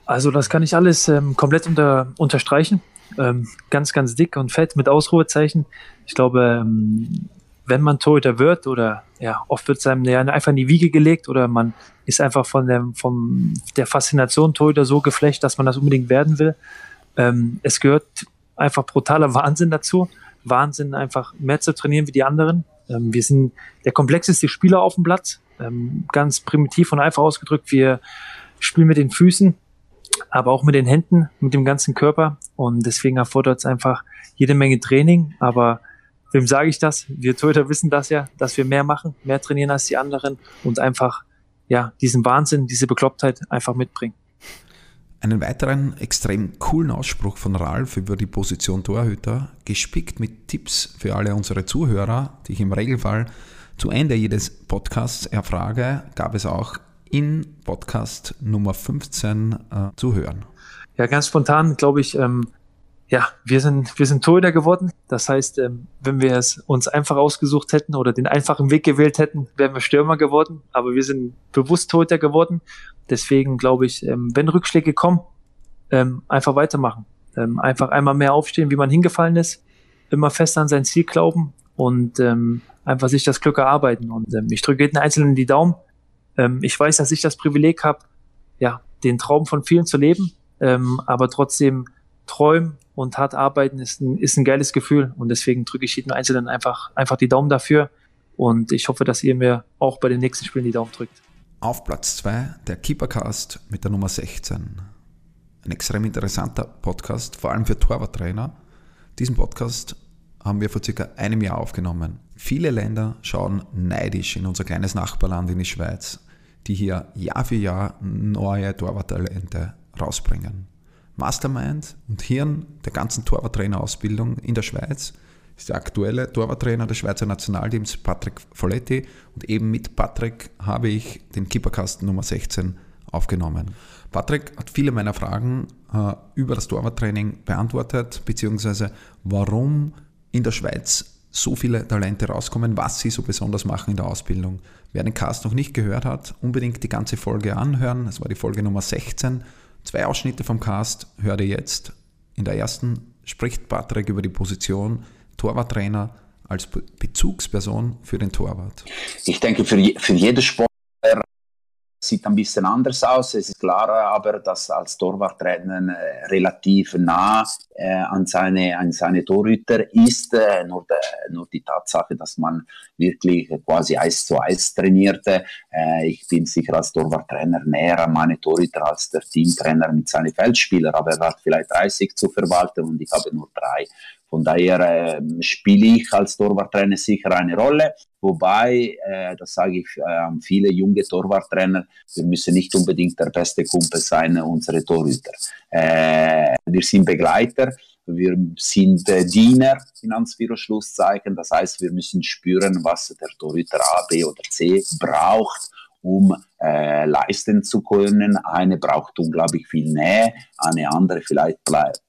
Also das kann ich alles ähm, komplett unter, unterstreichen. Ähm, ganz, ganz dick und fett mit Ausruhezeichen. Ich glaube, ähm, wenn man Torhüter wird oder ja, oft wird es einem ja, einfach in die Wiege gelegt oder man ist einfach von der, vom, der Faszination Torhüter so geflecht, dass man das unbedingt werden will. Ähm, es gehört einfach brutaler Wahnsinn dazu. Wahnsinn, einfach mehr zu trainieren wie die anderen. Ähm, wir sind der komplexeste Spieler auf dem Platz. Ähm, ganz primitiv und einfach ausgedrückt. Wir spielen mit den Füßen, aber auch mit den Händen, mit dem ganzen Körper. Und deswegen erfordert es einfach jede Menge Training. Aber wem sage ich das? Wir Torhüter wissen das ja, dass wir mehr machen, mehr trainieren als die anderen und einfach ja diesen Wahnsinn, diese Beklopptheit einfach mitbringen. Einen weiteren extrem coolen Ausspruch von Ralf über die Position Torhüter, gespickt mit Tipps für alle unsere Zuhörer, die ich im Regelfall zu Ende jedes Podcasts erfrage, gab es auch in Podcast Nummer 15 äh, zu hören? Ja, ganz spontan glaube ich, ähm, ja, wir sind, wir sind Torhüter geworden. Das heißt, ähm, wenn wir es uns einfach ausgesucht hätten oder den einfachen Weg gewählt hätten, wären wir Stürmer geworden. Aber wir sind bewusst Torhüter geworden. Deswegen glaube ich, ähm, wenn Rückschläge kommen, ähm, einfach weitermachen. Ähm, einfach einmal mehr aufstehen, wie man hingefallen ist. Immer fest an sein Ziel glauben und ähm, einfach sich das Glück erarbeiten. Und ähm, ich drücke jeden Einzelnen die Daumen. Ich weiß, dass ich das Privileg habe, ja, den Traum von vielen zu leben, aber trotzdem träumen und hart arbeiten ist ein, ist ein geiles Gefühl und deswegen drücke ich jedem Einzelnen einfach, einfach die Daumen dafür und ich hoffe, dass ihr mir auch bei den nächsten Spielen die Daumen drückt. Auf Platz 2 der Keepercast mit der Nummer 16. Ein extrem interessanter Podcast, vor allem für Torwarttrainer. Diesen Podcast haben wir vor circa einem Jahr aufgenommen. Viele Länder schauen neidisch in unser kleines Nachbarland in die Schweiz, die hier Jahr für Jahr neue Torwarttalente rausbringen. Mastermind und Hirn der ganzen Torwarttrainerausbildung in der Schweiz ist der aktuelle Torwarttrainer des Schweizer Nationalteams Patrick Folletti und eben mit Patrick habe ich den Keeperkasten Nummer 16 aufgenommen. Patrick hat viele meiner Fragen äh, über das Torwarttraining beantwortet, beziehungsweise warum in der Schweiz so viele Talente rauskommen, was sie so besonders machen in der Ausbildung. Wer den Cast noch nicht gehört hat, unbedingt die ganze Folge anhören. Es war die Folge Nummer 16. Zwei Ausschnitte vom Cast hört ihr jetzt. In der ersten spricht Patrick über die Position Torwarttrainer als Bezugsperson für den Torwart. Ich denke, für, für jeden Sport sieht ein bisschen anders aus. Es ist klar aber, dass als Torwarttrainer äh, relativ nah äh, an, seine, an seine Torhüter ist. Äh, nur, de, nur die Tatsache, dass man wirklich quasi Eis zu Eis trainierte. Äh, ich bin sicher als Torwarttrainer näher an meine Torhüter als der Teamtrainer mit seinen Feldspielern, aber er hat vielleicht 30 zu verwalten und ich habe nur drei. Von daher äh, spiele ich als Torwarttrainer sicher eine Rolle. Wobei, äh, das sage ich äh, viele junge Torwarttrainer, wir müssen nicht unbedingt der beste Kumpel sein, unsere Torhüter. Äh, wir sind Begleiter, wir sind äh, Diener, in Anführungszeichen. Das heißt, wir müssen spüren, was der Torhüter A, B oder C braucht um äh, leisten zu können. Eine braucht unglaublich viel Nähe, eine andere vielleicht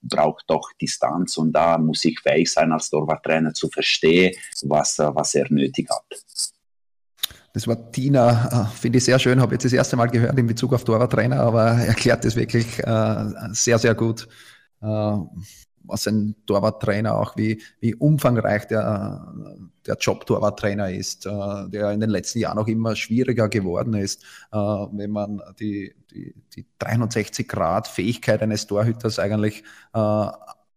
braucht doch Distanz und da muss ich fähig sein, als Torwarttrainer zu verstehen, was, was er nötig hat. Das war Tina, äh, finde ich sehr schön, habe jetzt das erste Mal gehört in Bezug auf Torwarttrainer, aber erklärt das wirklich äh, sehr, sehr gut. Äh, was ein Torwarttrainer auch, wie, wie umfangreich der, der Job Torwarttrainer ist, äh, der in den letzten Jahren auch immer schwieriger geworden ist, äh, wenn man die, die, die 360-Grad-Fähigkeit eines Torhüters eigentlich äh,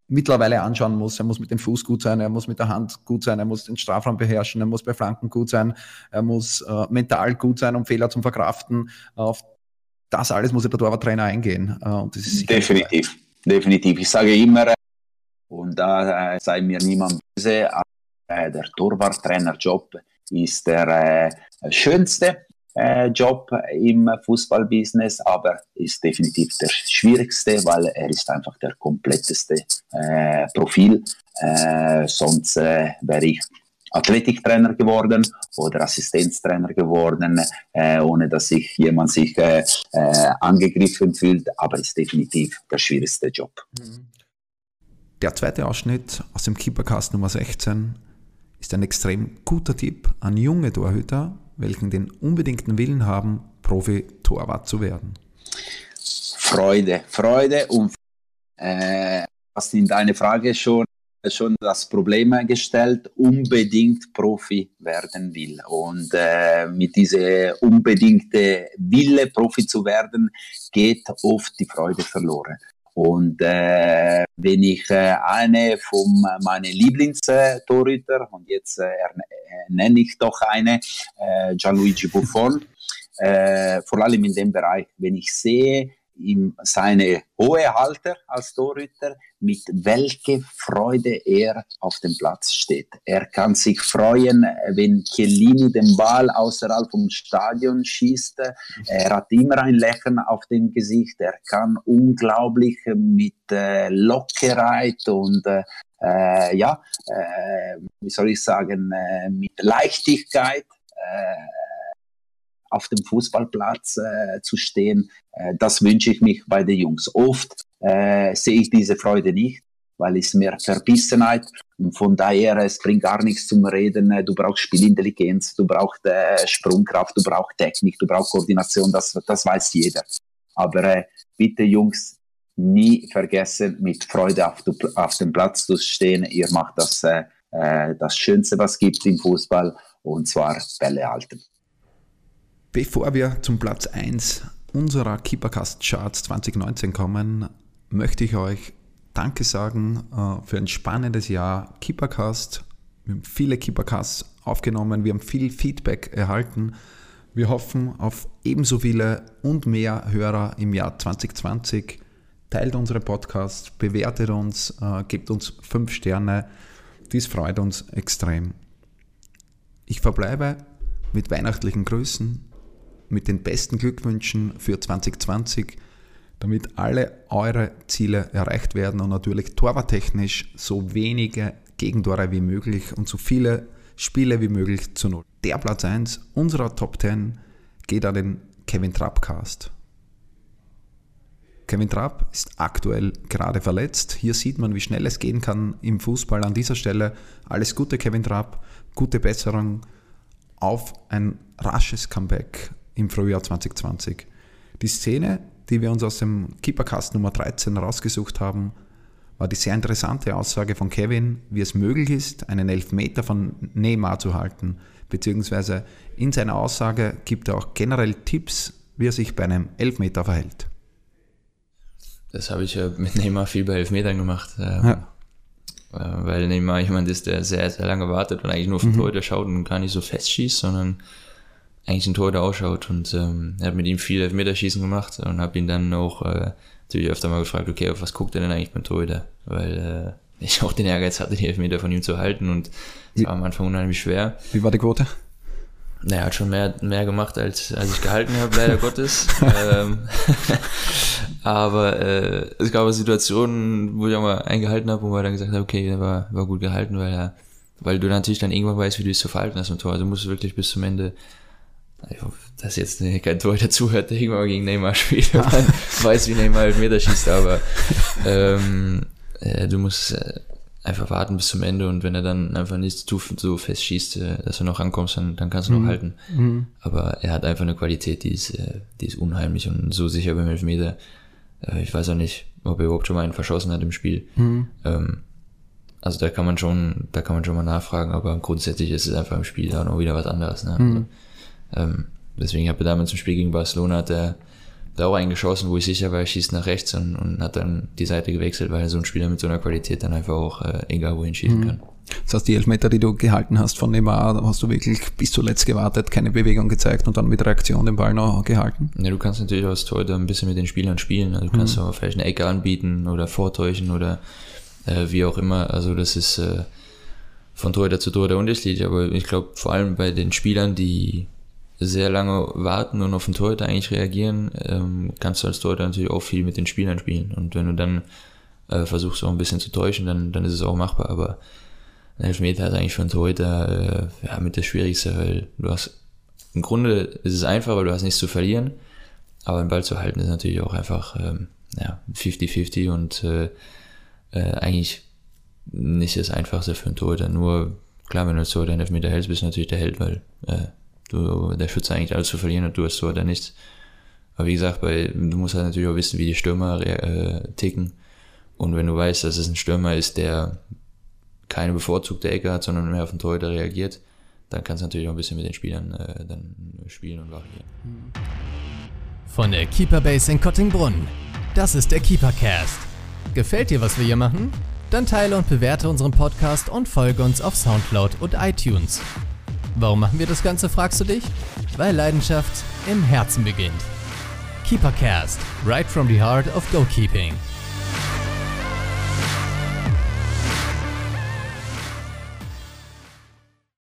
mittlerweile anschauen muss. Er muss mit dem Fuß gut sein, er muss mit der Hand gut sein, er muss den Strafraum beherrschen, er muss bei Flanken gut sein, er muss äh, mental gut sein, um Fehler zu verkraften. Auf das alles muss der Torwarttrainer eingehen. Äh, definitiv, definitiv. Ich sage immer, und da äh, sei mir niemand böse, äh, der Torwarttrainerjob ist der äh, schönste äh, Job im Fußballbusiness, aber ist definitiv der schwierigste, weil er ist einfach der kompletteste äh, Profil. Äh, sonst wäre ich Athletiktrainer geworden oder Assistenztrainer geworden, äh, ohne dass sich jemand sich äh, äh, angegriffen fühlt, aber ist definitiv der schwierigste Job. Mhm. Der zweite Ausschnitt aus dem Keepercast Nummer 16 ist ein extrem guter Tipp an junge Torhüter, welchen den unbedingten Willen haben, Profi-Torwart zu werden. Freude, Freude und äh, hast in deine Frage schon, schon das Problem gestellt, unbedingt Profi werden will. Und äh, mit dieser unbedingte Wille, Profi zu werden, geht oft die Freude verloren. Und äh, wenn ich äh, eine von meinen Lieblingstorhüter, und jetzt äh, nenne ich doch eine, äh, Gianluigi Buffon, äh, vor allem in dem Bereich, wenn ich sehe, ihm seine hohe Halter als Torhüter, mit welcher Freude er auf dem Platz steht. Er kann sich freuen, wenn Chiellini den Ball außerhalb vom Stadion schießt. Er hat immer ein Lächeln auf dem Gesicht. Er kann unglaublich mit äh, Lockerheit und äh, äh ja, äh, wie soll ich sagen, äh, mit Leichtigkeit auf dem Fußballplatz äh, zu stehen. Äh, das wünsche ich mich bei den Jungs. Oft äh, sehe ich diese Freude nicht, weil es mehr Verbissenheit und von daher es bringt gar nichts zum Reden. Äh, du brauchst Spielintelligenz, du brauchst äh, Sprungkraft, du brauchst Technik, du brauchst Koordination. Das, das weiß jeder. Aber äh, bitte Jungs, nie vergessen, mit Freude auf, auf dem Platz zu stehen. Ihr macht das, äh, das Schönste, was gibt im Fußball, und zwar Bälle halten. Bevor wir zum Platz 1 unserer Keepercast Charts 2019 kommen, möchte ich euch Danke sagen äh, für ein spannendes Jahr Keepercast. Wir haben viele Keepercasts aufgenommen, wir haben viel Feedback erhalten. Wir hoffen auf ebenso viele und mehr Hörer im Jahr 2020. teilt unsere Podcasts, bewertet uns, äh, gebt uns fünf Sterne. Dies freut uns extrem. Ich verbleibe mit weihnachtlichen Grüßen, mit den besten Glückwünschen für 2020, damit alle eure Ziele erreicht werden und natürlich torwarttechnisch so wenige Gegentore wie möglich und so viele Spiele wie möglich zu null. Der Platz 1 unserer Top 10 geht an den Kevin Trappcast. Kevin Trapp ist aktuell gerade verletzt. Hier sieht man, wie schnell es gehen kann im Fußball. An dieser Stelle alles Gute, Kevin Trapp, gute Besserung auf ein rasches Comeback im Frühjahr 2020. Die Szene, die wir uns aus dem Keepercast Nummer 13 rausgesucht haben, war die sehr interessante Aussage von Kevin, wie es möglich ist, einen Elfmeter von Neymar zu halten, beziehungsweise in seiner Aussage gibt er auch generell Tipps, wie er sich bei einem Elfmeter verhält. Das habe ich ja mit Neymar viel bei Elfmetern gemacht. Ähm, ja. Äh, weil Neymar jemand ist, der sehr, sehr lange wartet und eigentlich nur auf den mhm. Torhüter schaut und gar nicht so fest schießt, sondern eigentlich ein Torhüter ausschaut. Und ähm, er hat mit ihm viel Elfmeterschießen gemacht und habe ihn dann auch äh, natürlich öfter mal gefragt, okay, auf was guckt er denn eigentlich beim Torhüter? Weil äh, ich auch den Ehrgeiz hatte, die Elfmeter von ihm zu halten und es war am Anfang unheimlich schwer. Wie war die Quote? Naja, er hat schon mehr, mehr gemacht, als, als ich gehalten habe, leider Gottes. ähm, aber äh, es gab Situationen, wo ich auch mal eingehalten habe, wo man dann gesagt hat, okay, der war, war gut gehalten, weil er, weil du natürlich dann irgendwann weißt, wie du dich zu verhalten hast im Tor. Also musst du wirklich bis zum Ende dass jetzt kein Tor dazuhört, der irgendwann gegen Neymar spielt, man weiß, wie Neymar halt Meter schießt, aber ähm, äh, du musst äh, einfach warten bis zum Ende und wenn er dann einfach nicht so fest schießt, äh, dass du noch rankommst, dann, dann kannst du mhm. noch halten. Mhm. Aber er hat einfach eine Qualität, die ist, äh, die ist unheimlich und so sicher beim Elfmeter. Äh, ich weiß auch nicht, ob er überhaupt schon mal einen verschossen hat im Spiel. Mhm. Ähm, also da kann man schon, da kann man schon mal nachfragen, aber grundsätzlich ist es einfach im Spiel auch noch wieder was anderes. Ne? Mhm. Also, ähm, deswegen habe ich damals im Spiel gegen Barcelona hat er da auch eingeschossen, wo ich sicher war, er schießt nach rechts und, und hat dann die Seite gewechselt, weil so ein Spieler mit so einer Qualität dann einfach auch äh, egal wohin schießen mhm. kann. Das heißt, die Elfmeter, die du gehalten hast von Neymar, hast du wirklich bis zuletzt gewartet, keine Bewegung gezeigt und dann mit Reaktion den Ball noch gehalten? Ja, du kannst natürlich als Torhüter ein bisschen mit den Spielern spielen. Also du kannst mhm. auch vielleicht eine Ecke anbieten oder vortäuschen oder äh, wie auch immer. Also das ist äh, von Torhüter zu Torhüter unterschiedlich, aber ich glaube vor allem bei den Spielern, die sehr lange warten und auf den Torhüter eigentlich reagieren, ähm, kannst du als Torhüter natürlich auch viel mit den Spielern spielen. Und wenn du dann äh, versuchst auch ein bisschen zu täuschen, dann, dann ist es auch machbar. Aber ein Elfmeter ist eigentlich für einen Torhüter äh, ja, mit das Schwierigste, weil du hast, im Grunde ist es einfach, weil du hast nichts zu verlieren. Aber den Ball zu halten ist natürlich auch einfach ähm, ja, 50-50 und äh, äh, eigentlich nicht das Einfachste für einen Torhüter. Nur klar, wenn du als Torhüter einen Elfmeter hältst, bist du natürlich der Held, weil äh, Du, der Schütze eigentlich alles zu verlieren und du hast so oder nichts. Aber wie gesagt, bei, du musst halt natürlich auch wissen, wie die Stürmer äh, ticken. Und wenn du weißt, dass es ein Stürmer ist, der keine bevorzugte Ecke hat, sondern mehr auf den Torhüter reagiert, dann kannst du natürlich auch ein bisschen mit den Spielern äh, dann spielen und variieren. Von der Keeper Base in Kottingbrunn. Das ist der Keepercast. Gefällt dir, was wir hier machen? Dann teile und bewerte unseren Podcast und folge uns auf Soundcloud und iTunes. Warum machen wir das Ganze, fragst du dich? Weil Leidenschaft im Herzen beginnt. Keepercast, right from the heart of goalkeeping.